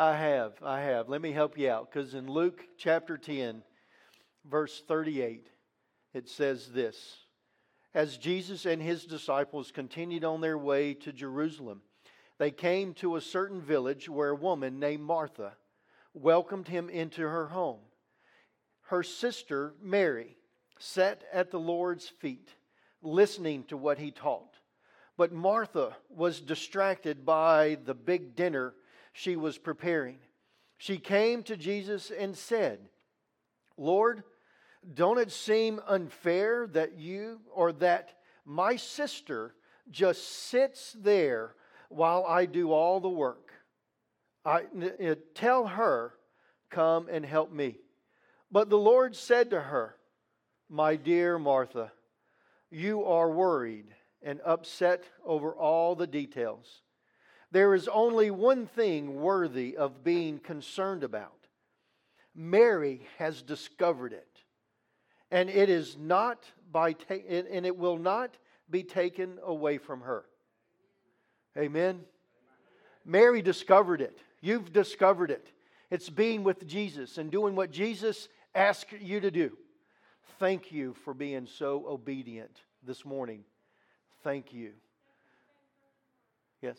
I have. I have. Let me help you out because in Luke chapter 10, verse 38, it says this As Jesus and his disciples continued on their way to Jerusalem, they came to a certain village where a woman named Martha welcomed him into her home. Her sister, Mary, sat at the Lord's feet, listening to what he taught. But Martha was distracted by the big dinner she was preparing. She came to Jesus and said, Lord, don't it seem unfair that you or that my sister just sits there while I do all the work. I, tell her, Come and help me. But the Lord said to her, My dear Martha, you are worried and upset over all the details. There is only one thing worthy of being concerned about. Mary has discovered it, and it is not by ta- and it will not be taken away from her. Amen. Mary discovered it. You've discovered it. It's being with Jesus and doing what Jesus asked you to do. Thank you for being so obedient this morning. Thank you. Yes.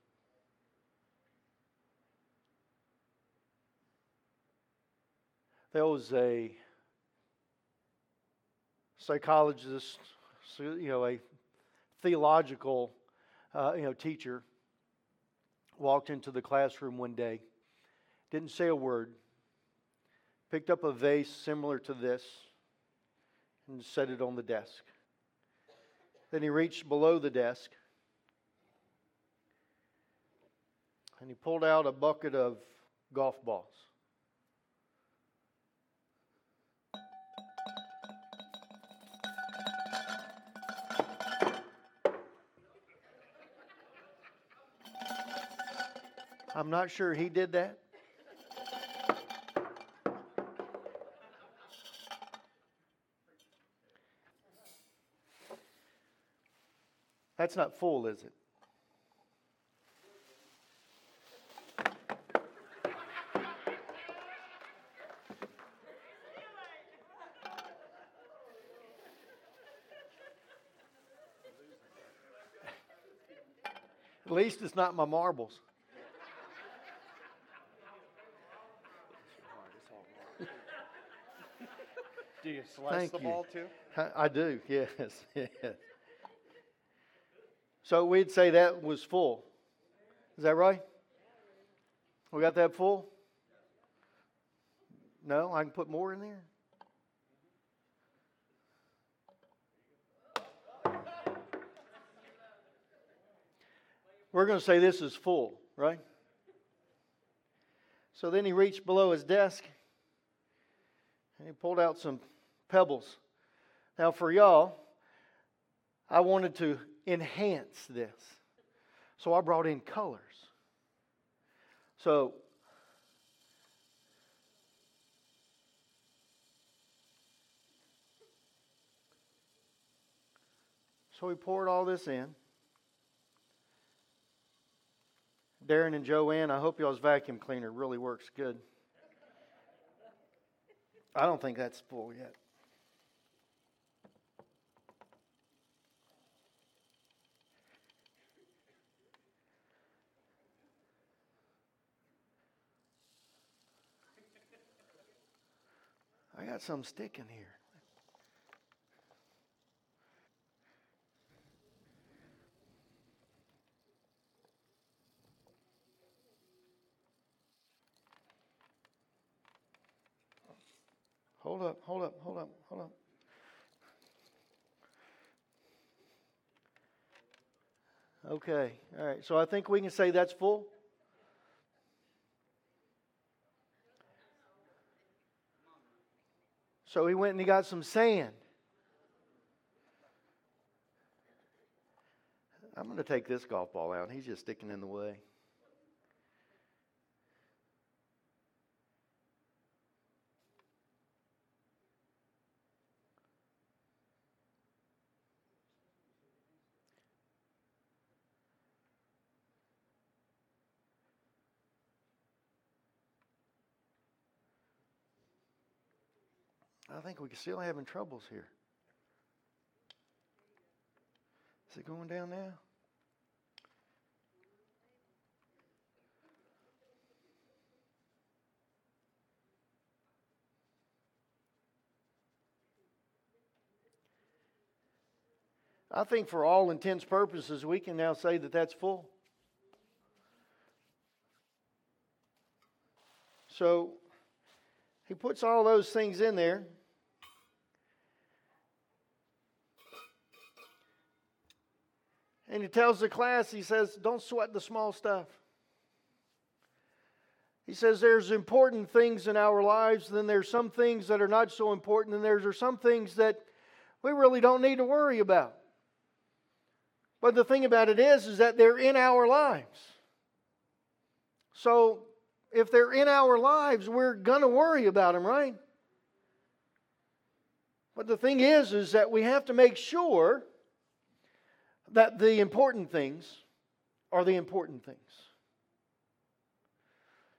There was a psychologist, you know, a theological, uh, you know, teacher walked into the classroom one day, didn't say a word, picked up a vase similar to this, and set it on the desk. Then he reached below the desk and he pulled out a bucket of golf balls. I'm not sure he did that. That's not full, is it? At least it's not my marbles. You slice Thank the you. ball too? I do, yes, yes. So we'd say that was full. Is that right? We got that full? No, I can put more in there. We're going to say this is full, right? So then he reached below his desk and he pulled out some pebbles. Now, for y'all, I wanted to enhance this. So I brought in colors. So So we poured all this in. Darren and Joanne, I hope y'all's vacuum cleaner really works good. I don't think that's full yet. I got some sticking here. Hold up, hold up, hold up, hold up. Okay, all right. So I think we can say that's full. So he went and he got some sand. I'm going to take this golf ball out. He's just sticking in the way. I think we're still having troubles here. Is it going down now? I think for all intents purposes, we can now say that that's full. So he puts all those things in there. And he tells the class, he says, don't sweat the small stuff. He says there's important things in our lives, then there's some things that are not so important, and there's some things that we really don't need to worry about. But the thing about it is, is that they're in our lives. So if they're in our lives, we're to worry about them, right? But the thing is, is that we have to make sure that the important things are the important things.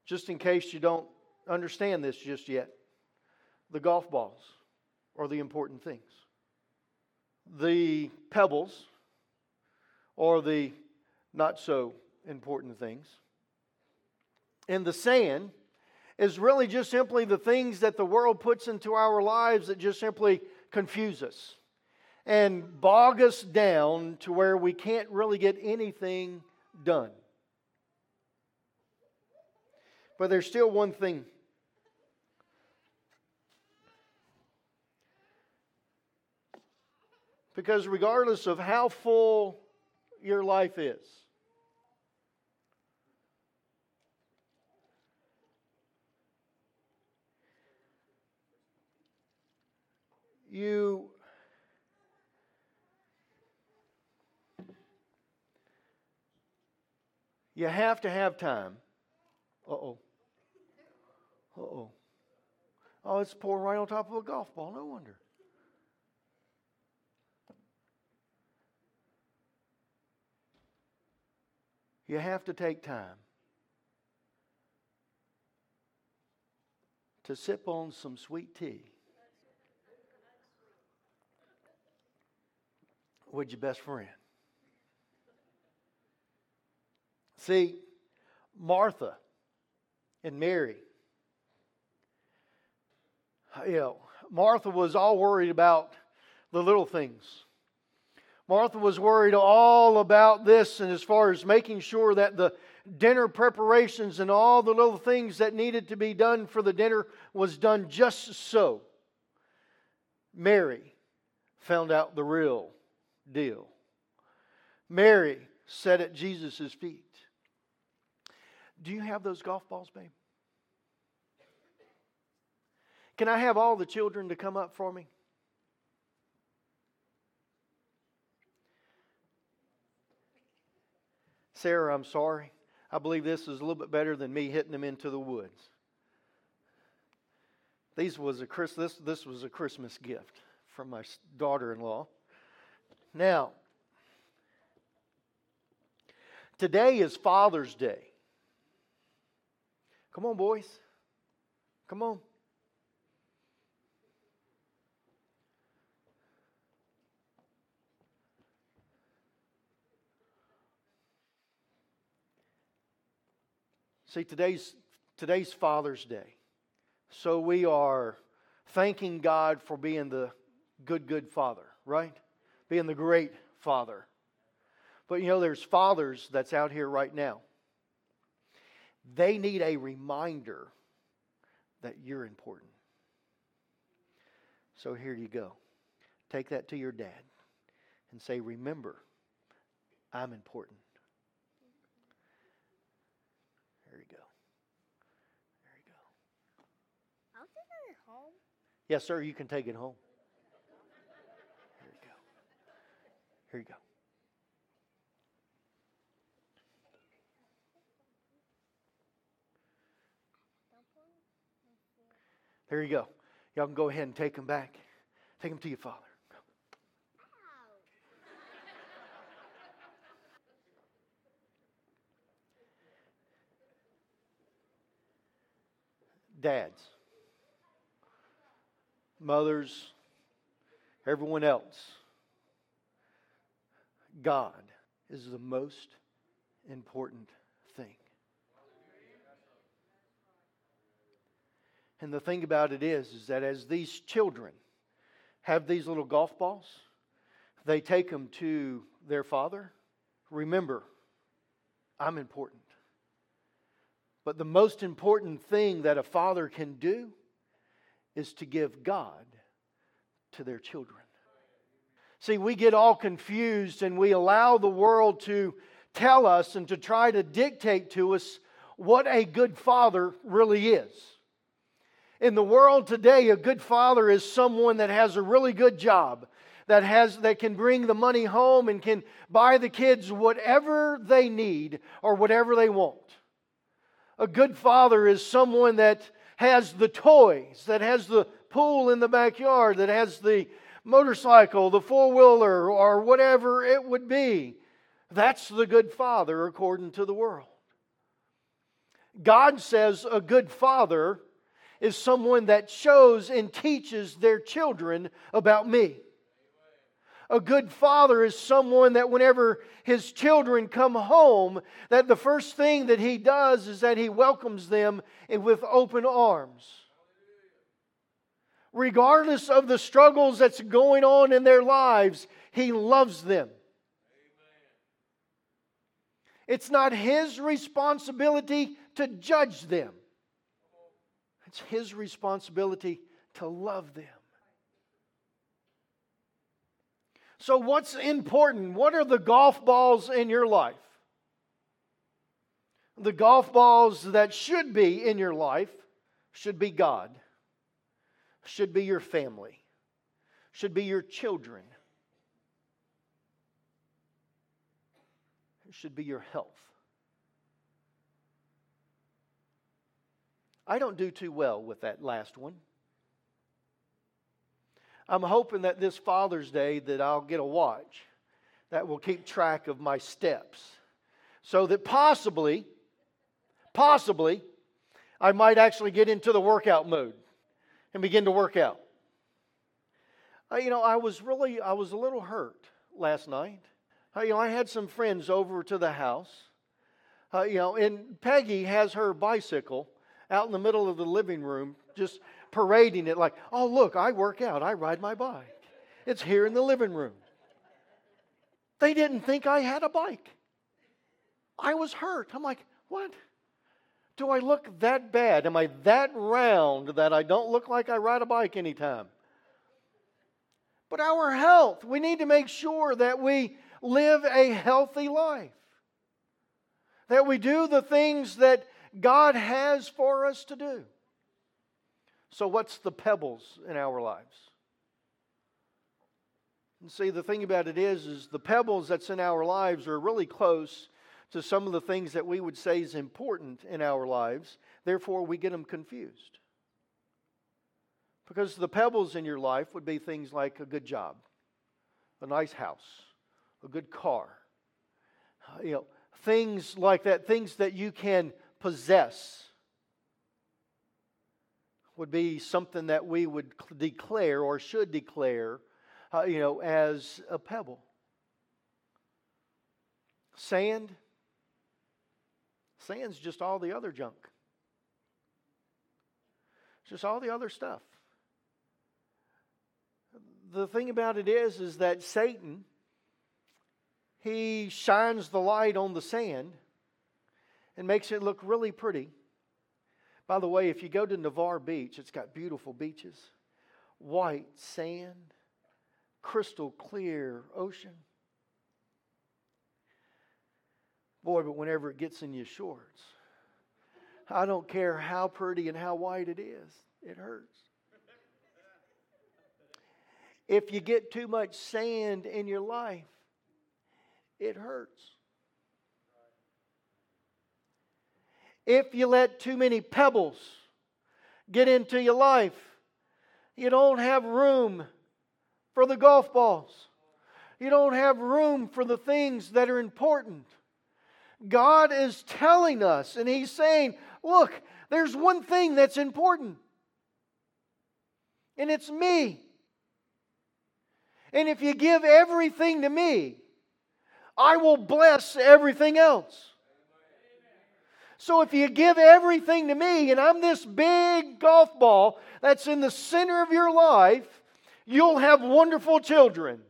Just in case you don't understand this just yet, the golf balls are the important things. The pebbles are the not so important things. And the sand is really just simply the things that the world puts into our lives that just simply confuse us and bog us down to where we can't really get anything done. But there's still one thing. Because regardless of how full your life is, you You have to have time. Uh oh. Uh oh. Oh, it's pouring right on top of a golf ball. No wonder. You have to take time to sip on some sweet tea with your best friend. See, Martha and Mary, you know, Martha was all worried about the little things. Martha was worried all about this and as far as making sure that the dinner preparations and all the little things that needed to be done for the dinner was done just so. Mary found out the real deal. Mary sat at Jesus' feet. Do you have those golf balls, babe? Can I have all the children to come up for me? Sarah, I'm sorry. I believe this is a little bit better than me hitting them into the woods. These was a Chris, this, this was a Christmas gift from my daughter-in-law. Now, today is Father's Day. Come on, boys. Come on. See, today's, today's Father's Day. So we are thanking God for being the good, good Father, right? Being the great Father. But you know, there's fathers that's out here right now they need a reminder that you're important. So here you go. Take that to your dad and say, Remember, I'm important. There you go. There you go. I'll take it home. Yes, sir, you can take it home. Here you go. Here you go. There you go. Y'all can go ahead and take them back. Take them to your father. Dads, mothers, everyone else. God is the most important thing. And the thing about it is, is that as these children have these little golf balls, they take them to their father. Remember, I'm important. But the most important thing that a father can do is to give God to their children. See, we get all confused and we allow the world to tell us and to try to dictate to us what a good father really is. In the world today, a good father is someone that has a really good job, that, has, that can bring the money home and can buy the kids whatever they need or whatever they want. A good father is someone that has the toys, that has the pool in the backyard, that has the motorcycle, the four wheeler, or whatever it would be. That's the good father according to the world. God says a good father is someone that shows and teaches their children about me. A good father is someone that whenever his children come home, that the first thing that he does is that he welcomes them with open arms. Regardless of the struggles that's going on in their lives, he loves them. It's not his responsibility to judge them. It's His responsibility to love them. So, what's important? What are the golf balls in your life? The golf balls that should be in your life should be God, should be your family, should be your children, should be your health. I don't do too well with that last one. I'm hoping that this Father's Day that I'll get a watch that will keep track of my steps so that possibly possibly I might actually get into the workout mode and begin to work out. Uh, you know, I was really I was a little hurt last night. Uh, you know, I had some friends over to the house. Uh, you know, and Peggy has her bicycle out in the middle of the living room, just parading it like, oh, look, I work out, I ride my bike. It's here in the living room. They didn't think I had a bike. I was hurt. I'm like, what? Do I look that bad? Am I that round that I don't look like I ride a bike anytime? But our health, we need to make sure that we live a healthy life. That we do the things that God has for us to do. So, what's the pebbles in our lives? And see, the thing about it is, is the pebbles that's in our lives are really close to some of the things that we would say is important in our lives. Therefore, we get them confused. Because the pebbles in your life would be things like a good job, a nice house, a good car, you know, things like that, things that you can possess would be something that we would declare or should declare, uh, you know, as a pebble. Sand, sand's just all the other junk. Just all the other stuff. The thing about it is, is that Satan, he shines the light on the sand and makes it look really pretty. By the way, if you go to Navarre Beach, it's got beautiful beaches, white sand, crystal clear ocean. Boy, but whenever it gets in your shorts, I don't care how pretty and how white it is, it hurts. If you get too much sand in your life, it hurts. If you let too many pebbles get into your life, you don't have room for the golf balls. You don't have room for the things that are important. God is telling us, and He's saying, Look, there's one thing that's important, and it's me. And if you give everything to me, I will bless everything else. So if you give everything to me, and I'm this big golf ball that's in the center of your life, you'll have wonderful children.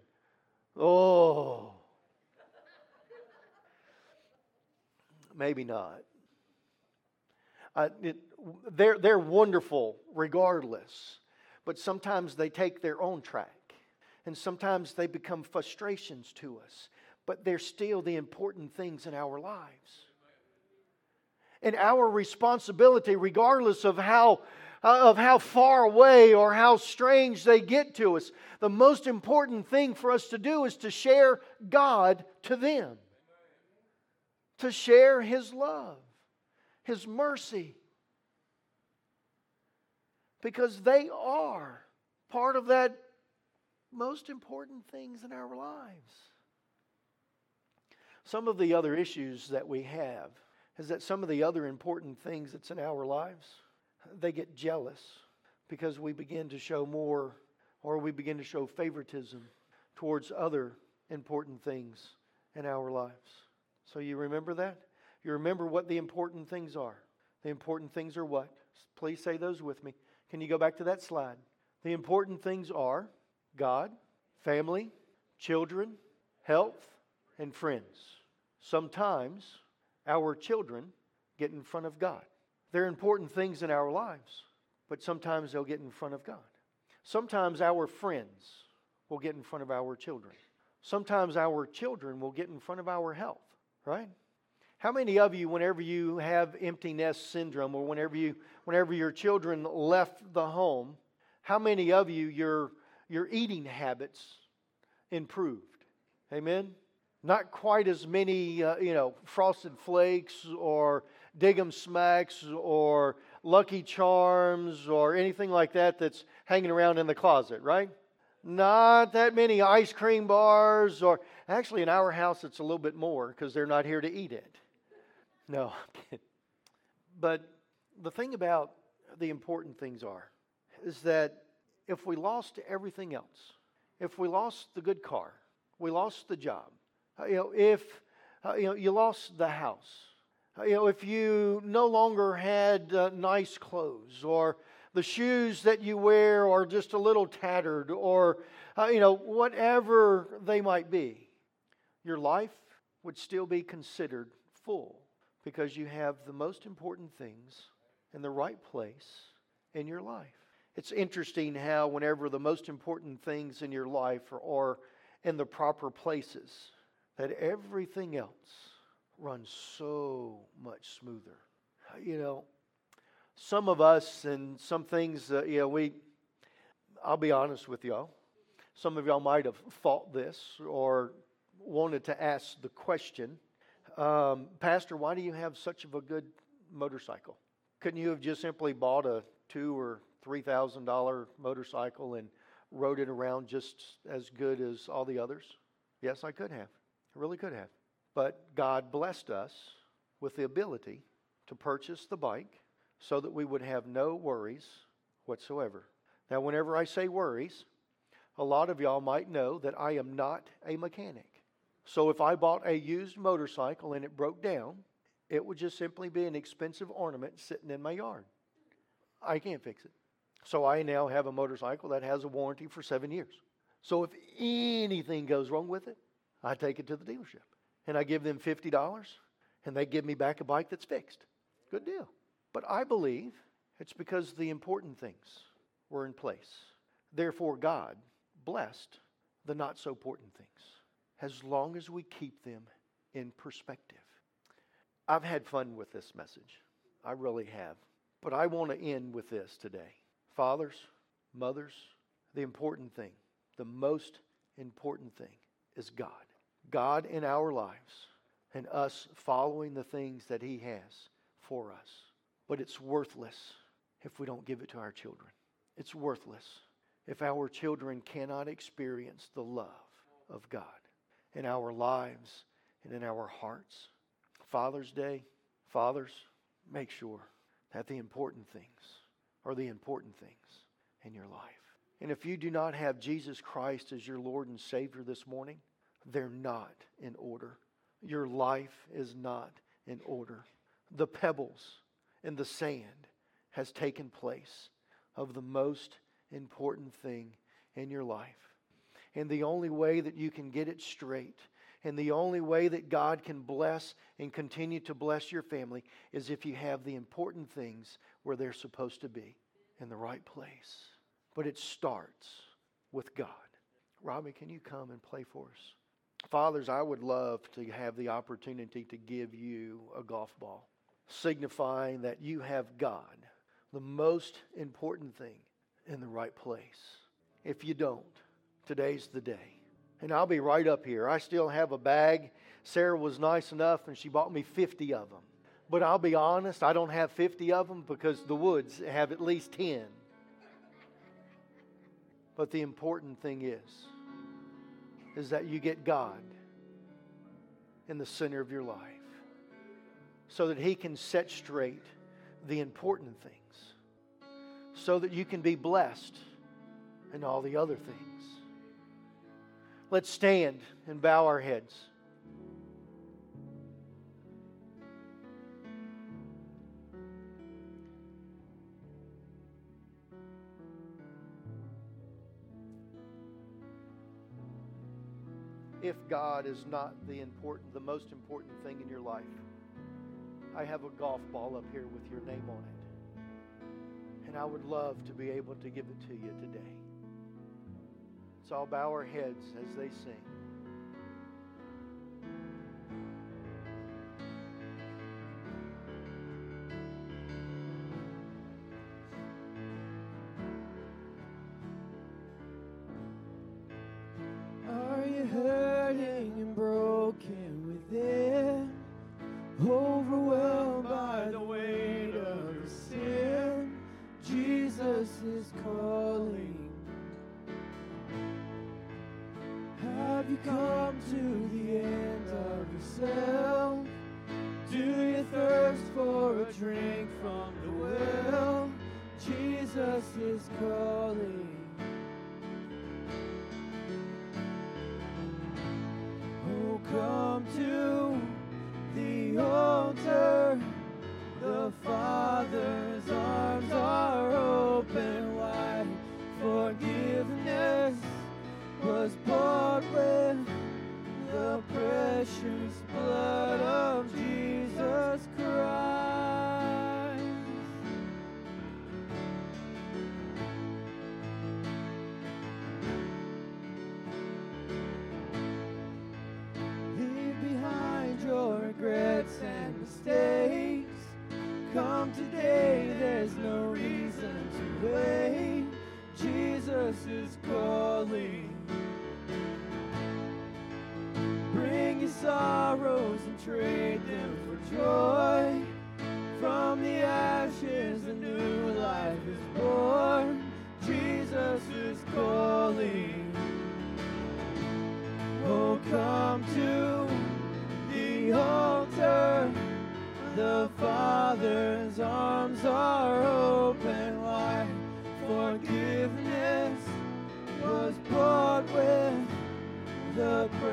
Oh. Maybe not. Uh, it, they're, they're wonderful regardless, but sometimes they take their own track. And sometimes they become frustrations to us, but they're still the important things in our lives. And our responsibility, regardless of how, uh, of how far away or how strange they get to us, the most important thing for us to do is to share God to them, to share His love, His mercy, because they are part of that most important things in our lives. Some of the other issues that we have is that some of the other important things that's in our lives, they get jealous because we begin to show more or we begin to show favoritism towards other important things in our lives. So you remember that? You remember what the important things are. The important things are what? Please say those with me. Can you go back to that slide? The important things are God, family, children, health, and friends. Sometimes our children get in front of God. They're important things in our lives, but sometimes they'll get in front of God. Sometimes our friends will get in front of our children. Sometimes our children will get in front of our health, right? How many of you, whenever you have empty nest syndrome or whenever, you, whenever your children left the home, how many of you, your, your eating habits improved? Amen? Not quite as many, uh, you know, Frosted Flakes or Dig Smacks or Lucky Charms or anything like that that's hanging around in the closet, right? Not that many ice cream bars, or actually in our house it's a little bit more because they're not here to eat it. No, but the thing about the important things are is that if we lost everything else, if we lost the good car, we lost the job, you know, if uh, you know you lost the house, uh, you know, if you no longer had uh, nice clothes or the shoes that you wear are just a little tattered or uh, you know whatever they might be, your life would still be considered full because you have the most important things in the right place in your life. It's interesting how, whenever the most important things in your life are, are in the proper places, that everything else runs so much smoother. You know, some of us and some things, uh, you know, we, I'll be honest with y'all. Some of y'all might have thought this or wanted to ask the question um, Pastor, why do you have such of a good motorcycle? Couldn't you have just simply bought a two or three thousand dollar motorcycle and rode it around just as good as all the others? Yes, I could have. Really could have. But God blessed us with the ability to purchase the bike so that we would have no worries whatsoever. Now, whenever I say worries, a lot of y'all might know that I am not a mechanic. So if I bought a used motorcycle and it broke down, it would just simply be an expensive ornament sitting in my yard. I can't fix it. So I now have a motorcycle that has a warranty for seven years. So if anything goes wrong with it, I take it to the dealership and I give them $50 and they give me back a bike that's fixed. Good deal. But I believe it's because the important things were in place. Therefore, God blessed the not so important things as long as we keep them in perspective. I've had fun with this message. I really have. But I want to end with this today. Fathers, mothers, the important thing The most important thing is God. God in our lives and us following the things that He has for us. But it's worthless if we don't give it to our children. It's worthless if our children cannot experience the love of God in our lives and in our hearts. Father's Day, fathers, make sure that the important things are the important things in your life. And if you do not have Jesus Christ as your Lord and Savior this morning, they're not in order. Your life is not in order. The pebbles and the sand has taken place of the most important thing in your life. And the only way that you can get it straight and the only way that God can bless and continue to bless your family is if you have the important things where they're supposed to be in the right place. But it starts with God. Robbie, can you come and play for us? Fathers, I would love to have the opportunity to give you a golf ball, signifying that you have God, the most important thing, in the right place. If you don't, today's the day. And I'll be right up here. I still have a bag. Sarah was nice enough and she bought me 50 of them. But I'll be honest, I don't have 50 of them because the woods have at least 10. But the important thing is, is that you get God in the center of your life so that He can set straight the important things, so that you can be blessed in all the other things. Let's stand and bow our heads. If God is not the important, the most important thing in your life, I have a golf ball up here with your name on it. And I would love to be able to give it to you today. So I'll bow our heads as they sing. Hallelujah.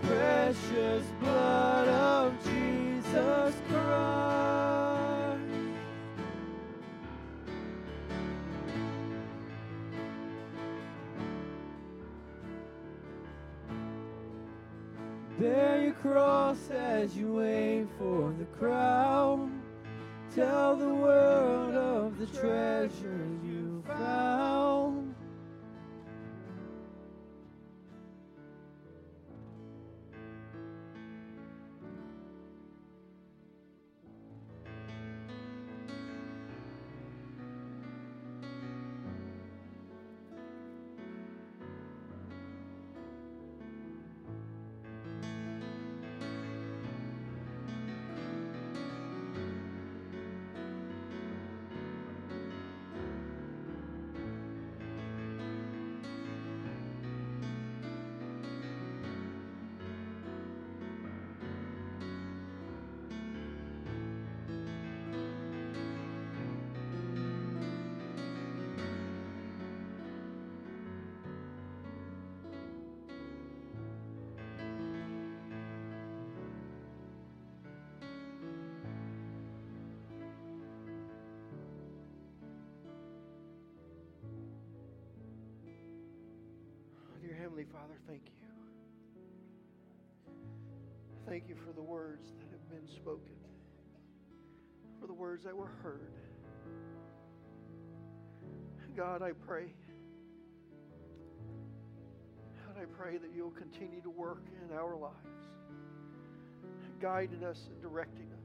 precious blood of Jesus Christ. Bear your cross as you wait for the crown. Tell the world of the treasure you found. Heavenly Father, thank you. Thank you for the words that have been spoken, for the words that were heard. God, I pray. God, I pray that you'll continue to work in our lives, guiding us and directing us.